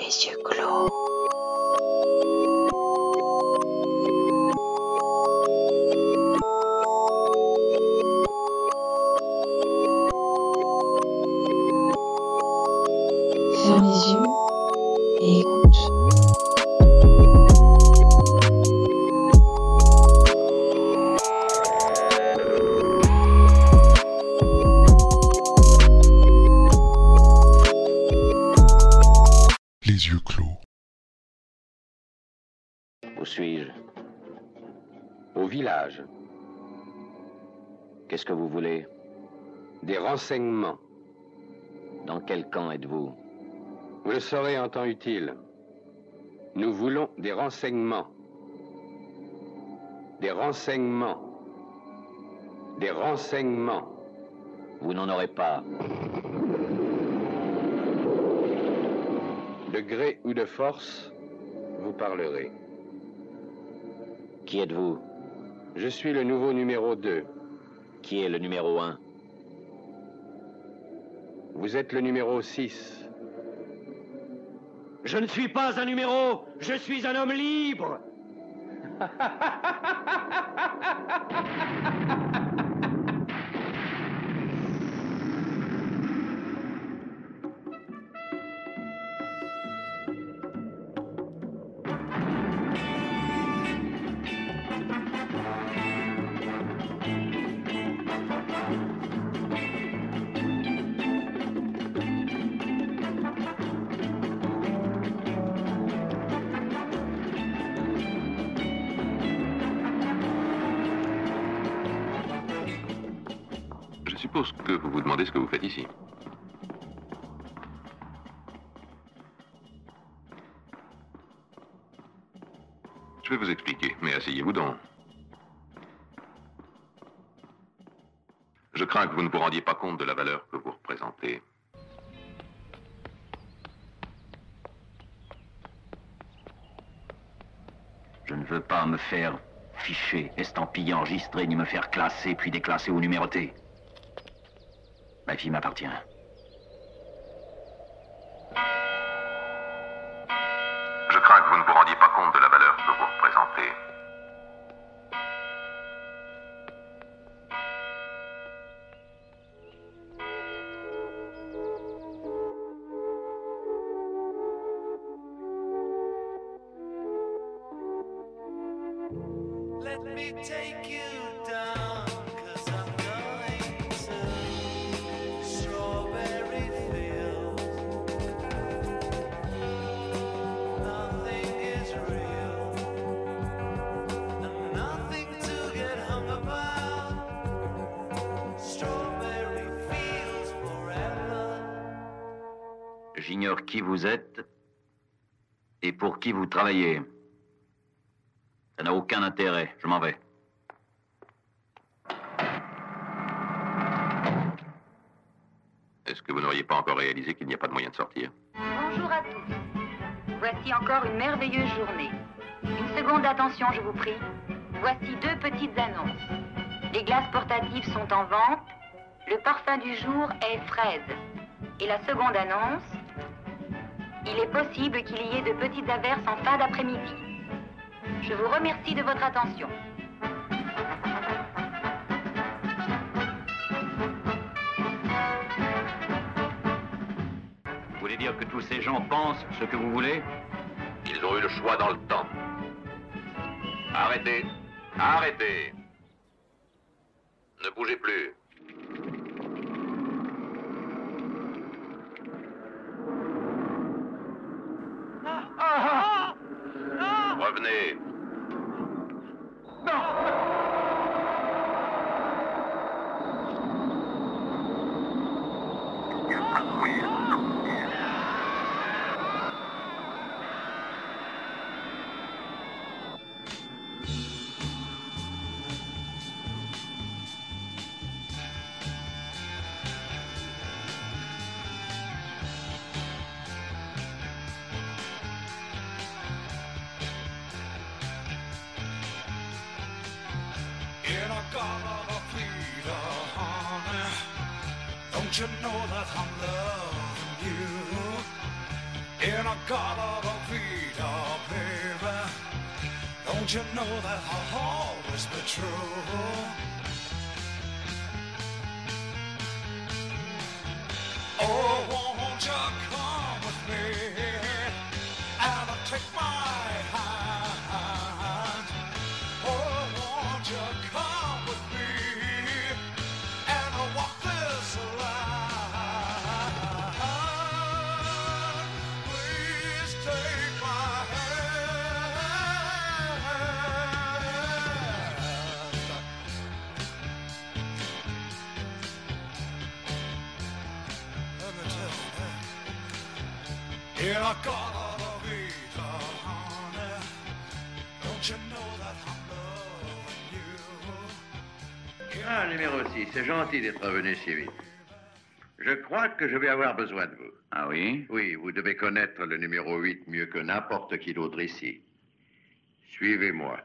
Les yeux clos. Renseignements. Dans quel camp êtes-vous? Vous le saurez en temps utile. Nous voulons des renseignements. Des renseignements. Des renseignements. Vous n'en aurez pas. De gré ou de force, vous parlerez. Qui êtes-vous? Je suis le nouveau numéro 2. Qui est le numéro 1 Vous êtes le numéro 6. Je ne suis pas un numéro, je suis un homme libre. vous vous demandez ce que vous faites ici. Je vais vous expliquer, mais asseyez-vous donc. Je crains que vous ne vous rendiez pas compte de la valeur que vous représentez. Je ne veux pas me faire ficher, estampiller, enregistrer, ni me faire classer, puis déclasser ou numéroter. Ma fille m'appartient. Je crains que vous ne vous rendiez pas compte de la vous êtes et pour qui vous travaillez. Ça n'a aucun intérêt. Je m'en vais. Est-ce que vous n'auriez pas encore réalisé qu'il n'y a pas de moyen de sortir? Bonjour à tous. Voici encore une merveilleuse journée. Une seconde d'attention, je vous prie. Voici deux petites annonces. Les glaces portatives sont en vente. Le parfum du jour est fraise. Et la seconde annonce, il est possible qu'il y ait de petites averses en fin d'après-midi. Je vous remercie de votre attention. Vous voulez dire que tous ces gens pensent ce que vous voulez? Ils ont eu le choix dans le temps. Arrêtez. Arrêtez. Ne bougez plus. Company. Don't you know that I'm loving you? In a color vida, baby. Don't you know that I'll always be true? Oh, won't you come with me and take my Ah, numéro 6, c'est gentil d'être revenu si vite. Je crois que je vais avoir besoin de vous. Ah oui? Oui, vous devez connaître le numéro 8 mieux que n'importe qui d'autre ici. Suivez-moi.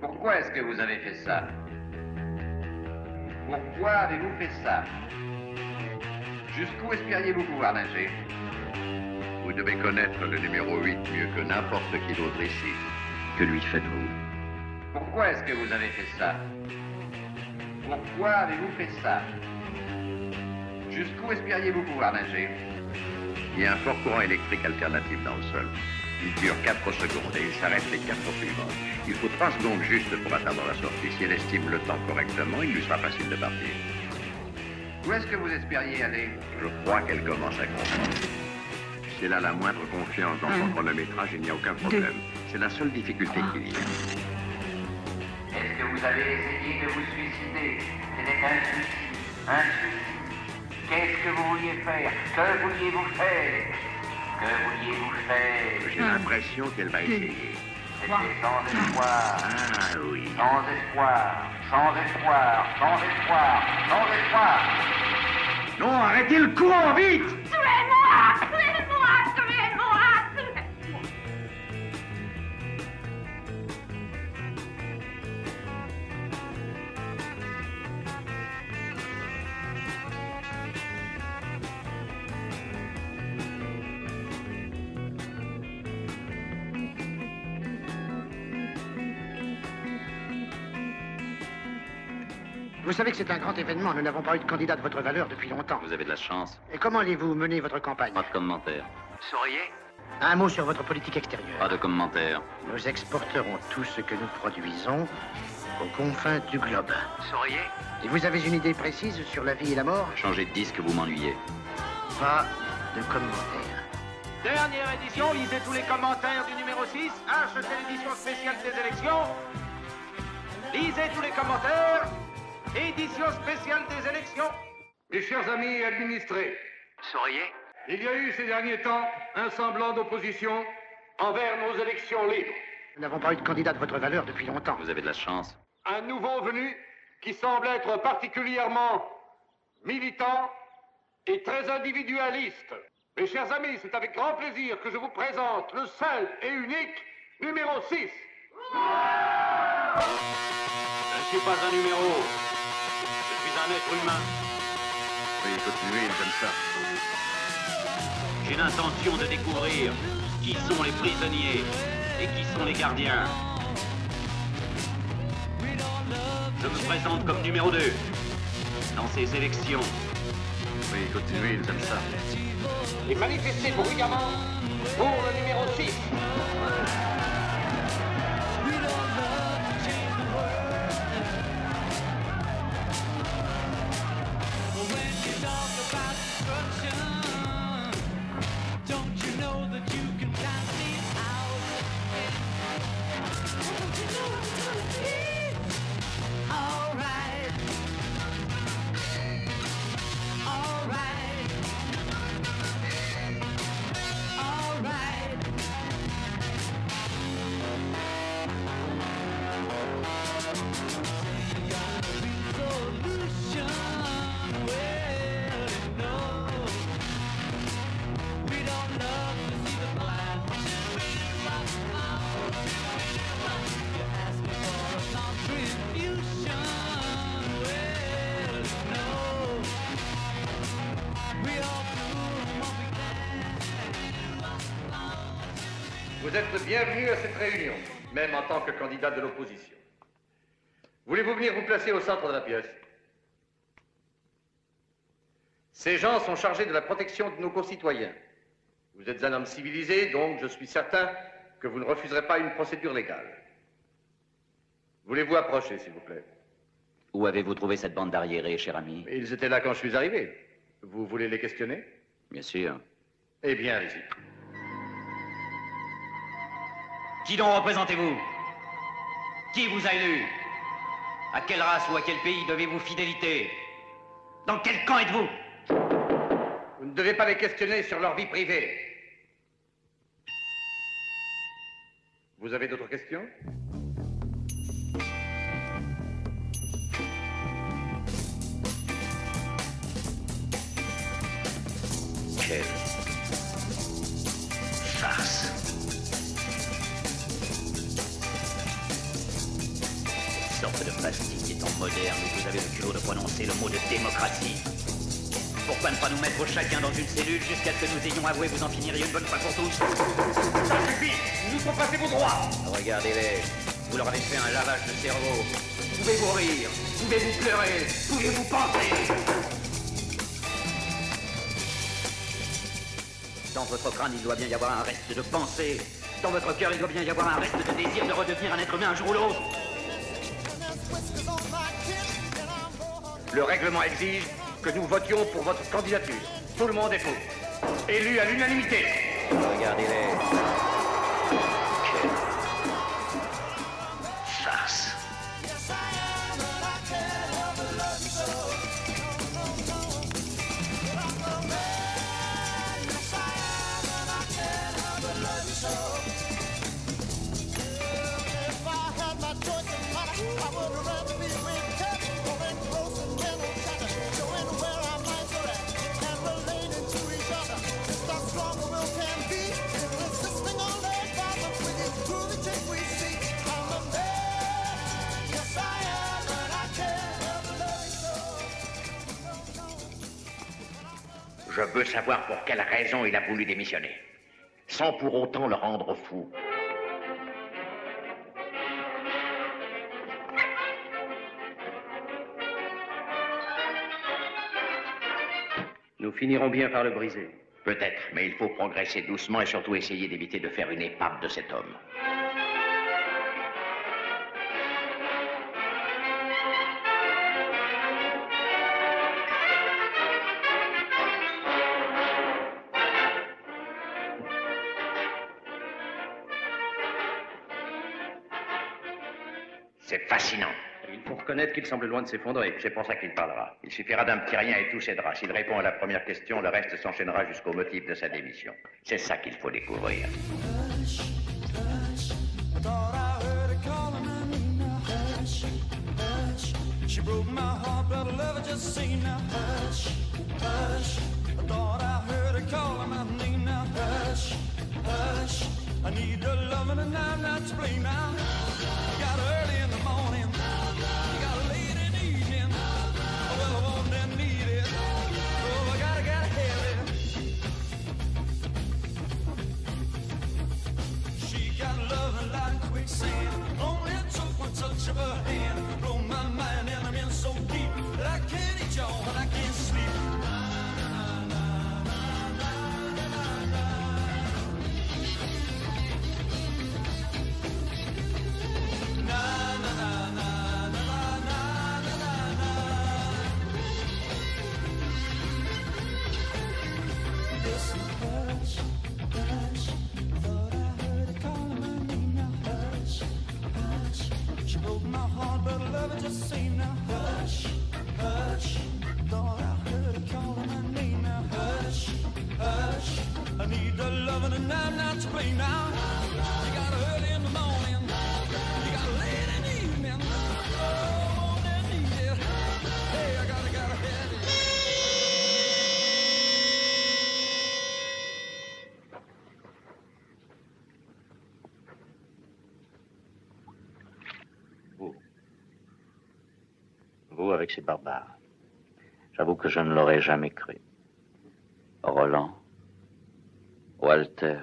Pourquoi est-ce que vous avez fait ça? Pourquoi avez-vous fait ça? Jusqu'où espériez-vous pouvoir nager Vous devez connaître le numéro 8 mieux que n'importe qui d'autre ici. Que lui faites-vous Pourquoi est-ce que vous avez fait ça Pourquoi avez-vous fait ça Jusqu'où espériez-vous pouvoir nager Il y a un fort courant électrique alternatif dans le sol. Il dure 4 secondes et il s'arrête les 4 suivantes. Il faut 3 secondes juste pour atteindre la sortie. Si elle estime le temps correctement, il lui sera facile de partir. Où est-ce que vous espériez aller Je crois qu'elle commence à comprendre. Si elle a la moindre confiance dans son chronométrage, il n'y a aucun problème. C'est la seule difficulté qu'il y a. Est-ce que vous avez essayé de vous suicider? C'était un suicide. Un suicide. Qu'est-ce que vous vouliez faire? Que vouliez-vous faire? Que vouliez-vous faire? J'ai l'impression qu'elle va essayer. C'était sans espoir. Ah oui. Sans espoir. Sans espoir. Sans espoir. Sans espoir. Non, arrêtez le courant, vite Tuez-moi Vous savez que c'est un grand événement. Nous n'avons pas eu de candidat de votre valeur depuis longtemps. Vous avez de la chance. Et comment allez-vous mener votre campagne Pas de commentaires. Souriez Un mot sur votre politique extérieure. Pas de commentaires. Nous exporterons tout ce que nous produisons aux confins du globe. Souriez Et vous avez une idée précise sur la vie et la mort Changez de disque, vous m'ennuyez. Pas de commentaires. Dernière édition, lisez tous les commentaires du numéro 6, achetez l'édition spéciale des élections. Lisez tous les commentaires, édition spéciale des élections. Mes chers amis administrés, Souriez il y a eu ces derniers temps un semblant d'opposition envers nos élections libres. Nous n'avons pas eu de candidat de votre valeur depuis longtemps. Vous avez de la chance. Un nouveau venu qui semble être particulièrement militant et très individualiste. Mes chers amis, c'est avec grand plaisir que je vous présente le seul et unique numéro 6. Je ne suis pas un numéro. Un être humain. Oui, continuez comme ça. J'ai l'intention de découvrir qui sont les prisonniers et qui sont les gardiens. Je me présente comme numéro 2 dans ces élections. Oui, continuez comme ça. Et manifestez bruyamment pour le numéro 6. Vous êtes le bienvenu à cette réunion, même en tant que candidat de l'opposition. Voulez-vous venir vous placer au centre de la pièce? Ces gens sont chargés de la protection de nos concitoyens. Vous êtes un homme civilisé, donc je suis certain que vous ne refuserez pas une procédure légale. Voulez-vous approcher, s'il vous plaît? Où avez-vous trouvé cette bande d'arriérés, cher ami? Ils étaient là quand je suis arrivé. Vous voulez les questionner? Bien sûr. Eh bien, allez-y. Qui donc représentez-vous? Qui vous a élu? À quelle race ou à quel pays devez-vous fidélité? Dans quel camp êtes-vous? Vous ne devez pas les questionner sur leur vie privée. Vous avez d'autres questions? Quelle Étant moderne vous avez le culot de prononcer le mot de démocratie. Pourquoi ne pas nous mettre chacun dans une cellule jusqu'à ce que nous ayons avoué vous en finiriez une bonne fois pour tous? Ça suffit Nous sont passés vos droits Regardez-les, vous leur avez fait un lavage de cerveau. Pouvez-vous rire? Pouvez-vous pleurer? Pouvez-vous penser? Dans votre crâne, il doit bien y avoir un reste de pensée. Dans votre cœur, il doit bien y avoir un reste de désir de redevenir un être humain un jour ou l'autre. Le règlement exige que nous votions pour votre candidature. Tout le monde est pour. Élu à l'unanimité. Regardez-les. Je veux savoir pour quelle raison il a voulu démissionner, sans pour autant le rendre fou. Nous finirons bien par le briser. Peut-être, mais il faut progresser doucement et surtout essayer d'éviter de faire une épave de cet homme. Reconnaître qu'il semble loin de s'effondrer. C'est pour ça qu'il parlera. Il suffira d'un petit rien et tout cédera. S'il répond à la première question, le reste s'enchaînera jusqu'au motif de sa démission. C'est ça qu'il faut découvrir. Touch of her hand. Blow my mind and I'm in so deep that I can't eat y'all and I can't avec ces barbares. J'avoue que je ne l'aurais jamais cru. Roland, Walter,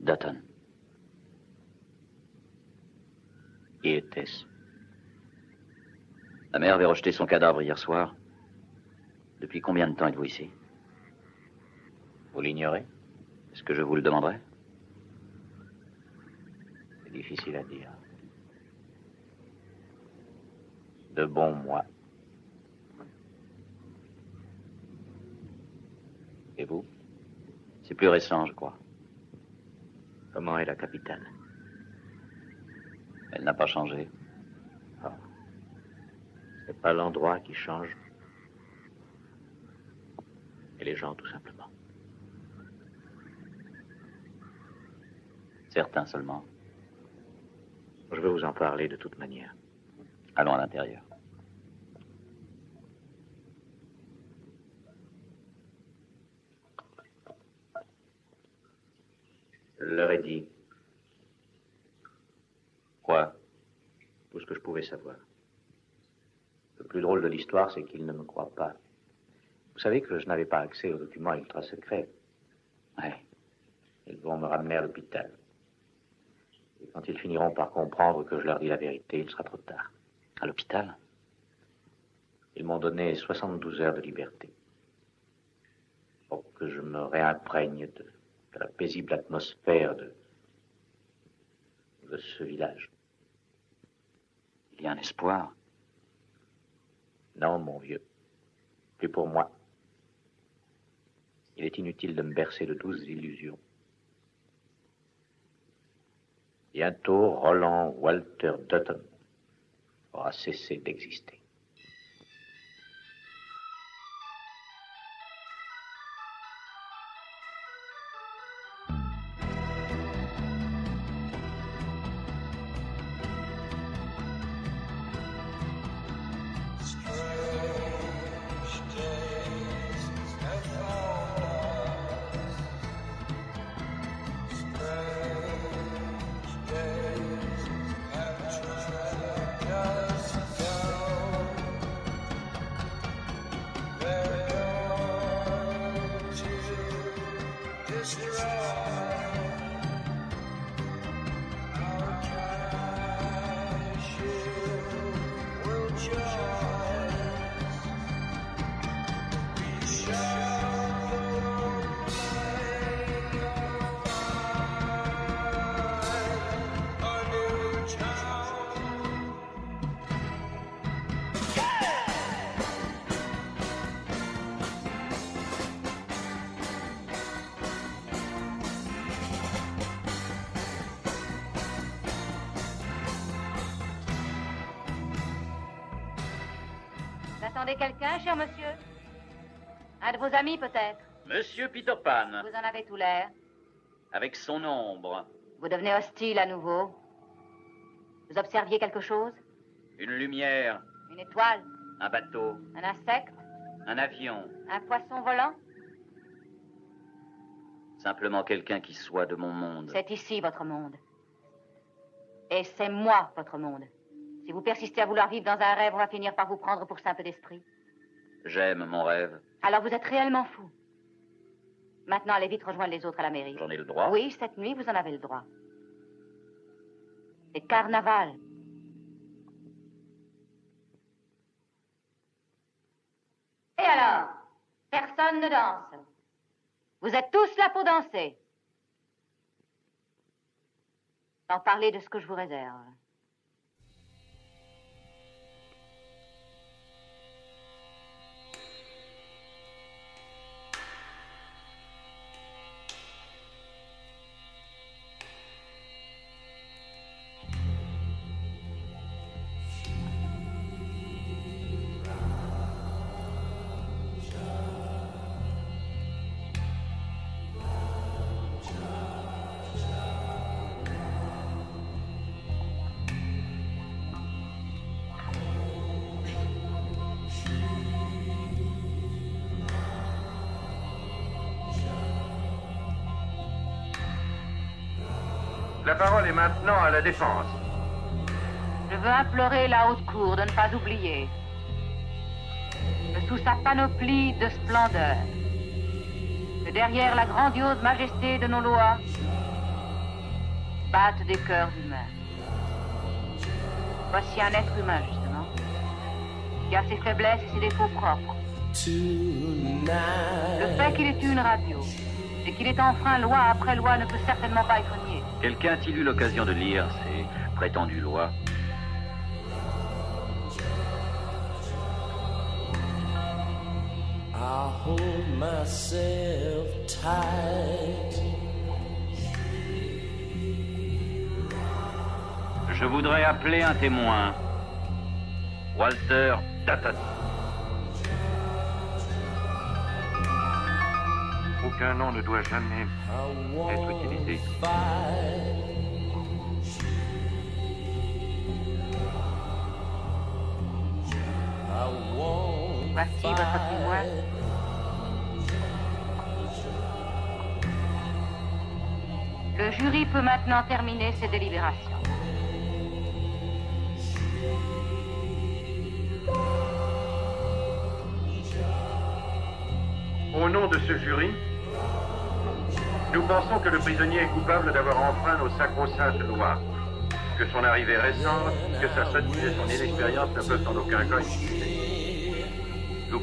Dutton. Qui était-ce? La mère avait rejeté son cadavre hier soir. Depuis combien de temps êtes-vous ici? Vous l'ignorez? Est-ce que je vous le demanderai? C'est difficile à dire. De bons mois. Et vous C'est plus récent, je crois. Comment est la capitale Elle n'a pas changé. Ah. C'est pas l'endroit qui change. Et les gens, tout simplement. Certains seulement. Je vais vous en parler de toute manière. Allons à l'intérieur. Dit Quoi? Tout ce que je pouvais savoir. Le plus drôle de l'histoire, c'est qu'ils ne me croient pas. Vous savez que je n'avais pas accès aux documents ultra secrets. Ouais. Ils vont me ramener à l'hôpital. Et quand ils finiront par comprendre que je leur dis la vérité, il sera trop tard. À l'hôpital? Ils m'ont donné 72 heures de liberté. Pour que je me réimprègne de, de la paisible atmosphère de, de ce village. Il y a un espoir. Non, mon vieux. Plus pour moi. Il est inutile de me bercer de douces illusions. Bientôt, Roland Walter Dutton aura cessé d'exister. Attendez quelqu'un, cher monsieur? Un de vos amis, peut-être? Monsieur Peter Pan, Vous en avez tout l'air. avec son ombre, Vous devenez hostile à nouveau. Vous observiez quelque chose? Une lumière, Une étoile. Un bateau, Un insecte. Un avion, Un poisson volant. Simplement quelqu'un qui soit de mon monde. C'est ici votre monde. Et c'est moi votre monde. Si vous persistez à vouloir vivre dans un rêve, on va finir par vous prendre pour simple d'esprit. J'aime mon rêve. Alors vous êtes réellement fou. Maintenant, allez vite rejoindre les autres à la mairie. J'en ai le droit. Oui, cette nuit, vous en avez le droit. C'est carnaval. Et alors Personne ne danse. Vous êtes tous là pour danser. Sans parler de ce que je vous réserve. La parole est maintenant à la défense. Je veux implorer la haute cour de ne pas oublier que sous sa panoplie de splendeur, que derrière la grandiose majesté de nos lois, battent des cœurs humains. Voici un être humain, justement, qui a ses faiblesses et ses défauts propres. Le fait qu'il ait eu une radio et qu'il ait enfreint loi après loi ne peut certainement pas être nié. Quelqu'un a-t-il eu l'occasion de lire ces prétendues lois I hold myself tight. Je voudrais appeler un témoin. Walter Tatati. Aucun nom ne doit jamais être utilisé. Le jury peut maintenant terminer ses délibérations. Au nom de ce jury, nous pensons que le prisonnier est coupable d'avoir enfreint nos sacro-saintes lois, que son arrivée récente, que sa sottise et son inexpérience ne peuvent en aucun cas excuser.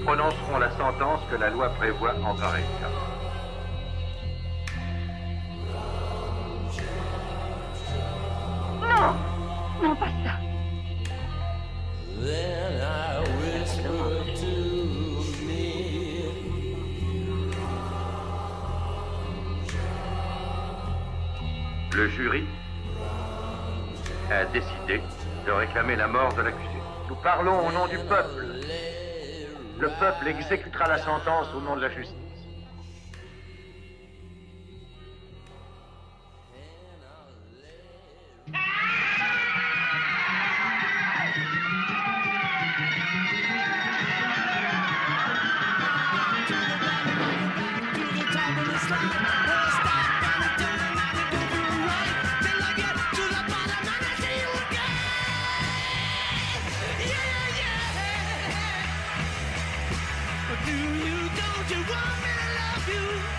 Nous prononcerons la sentence que la loi prévoit en pareil cas. Non Non, pas ça. Le jury a décidé de réclamer la mort de l'accusé. Nous parlons au nom du peuple. Le peuple exécutera la sentence au nom de la justice. You?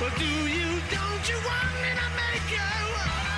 But do you, don't you want me to make you?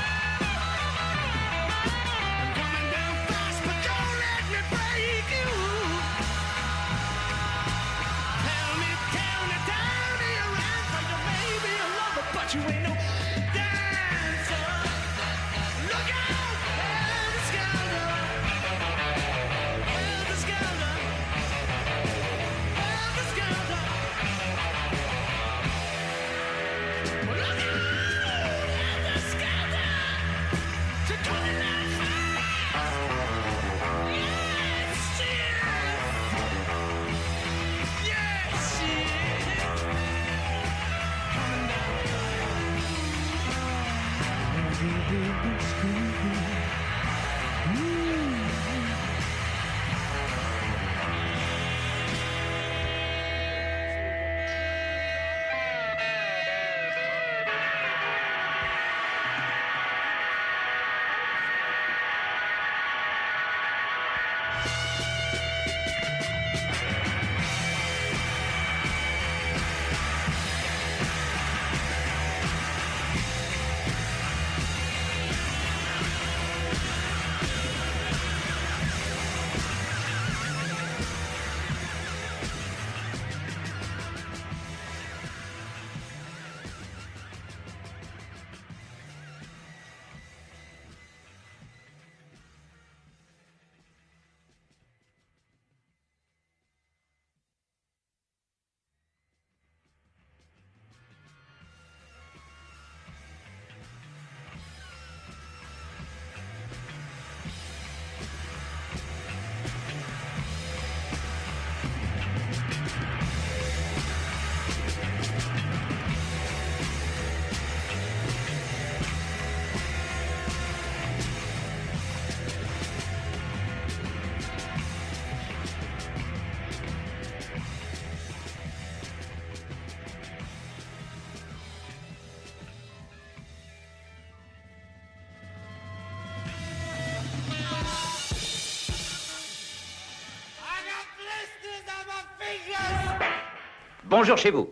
Bonjour chez vous.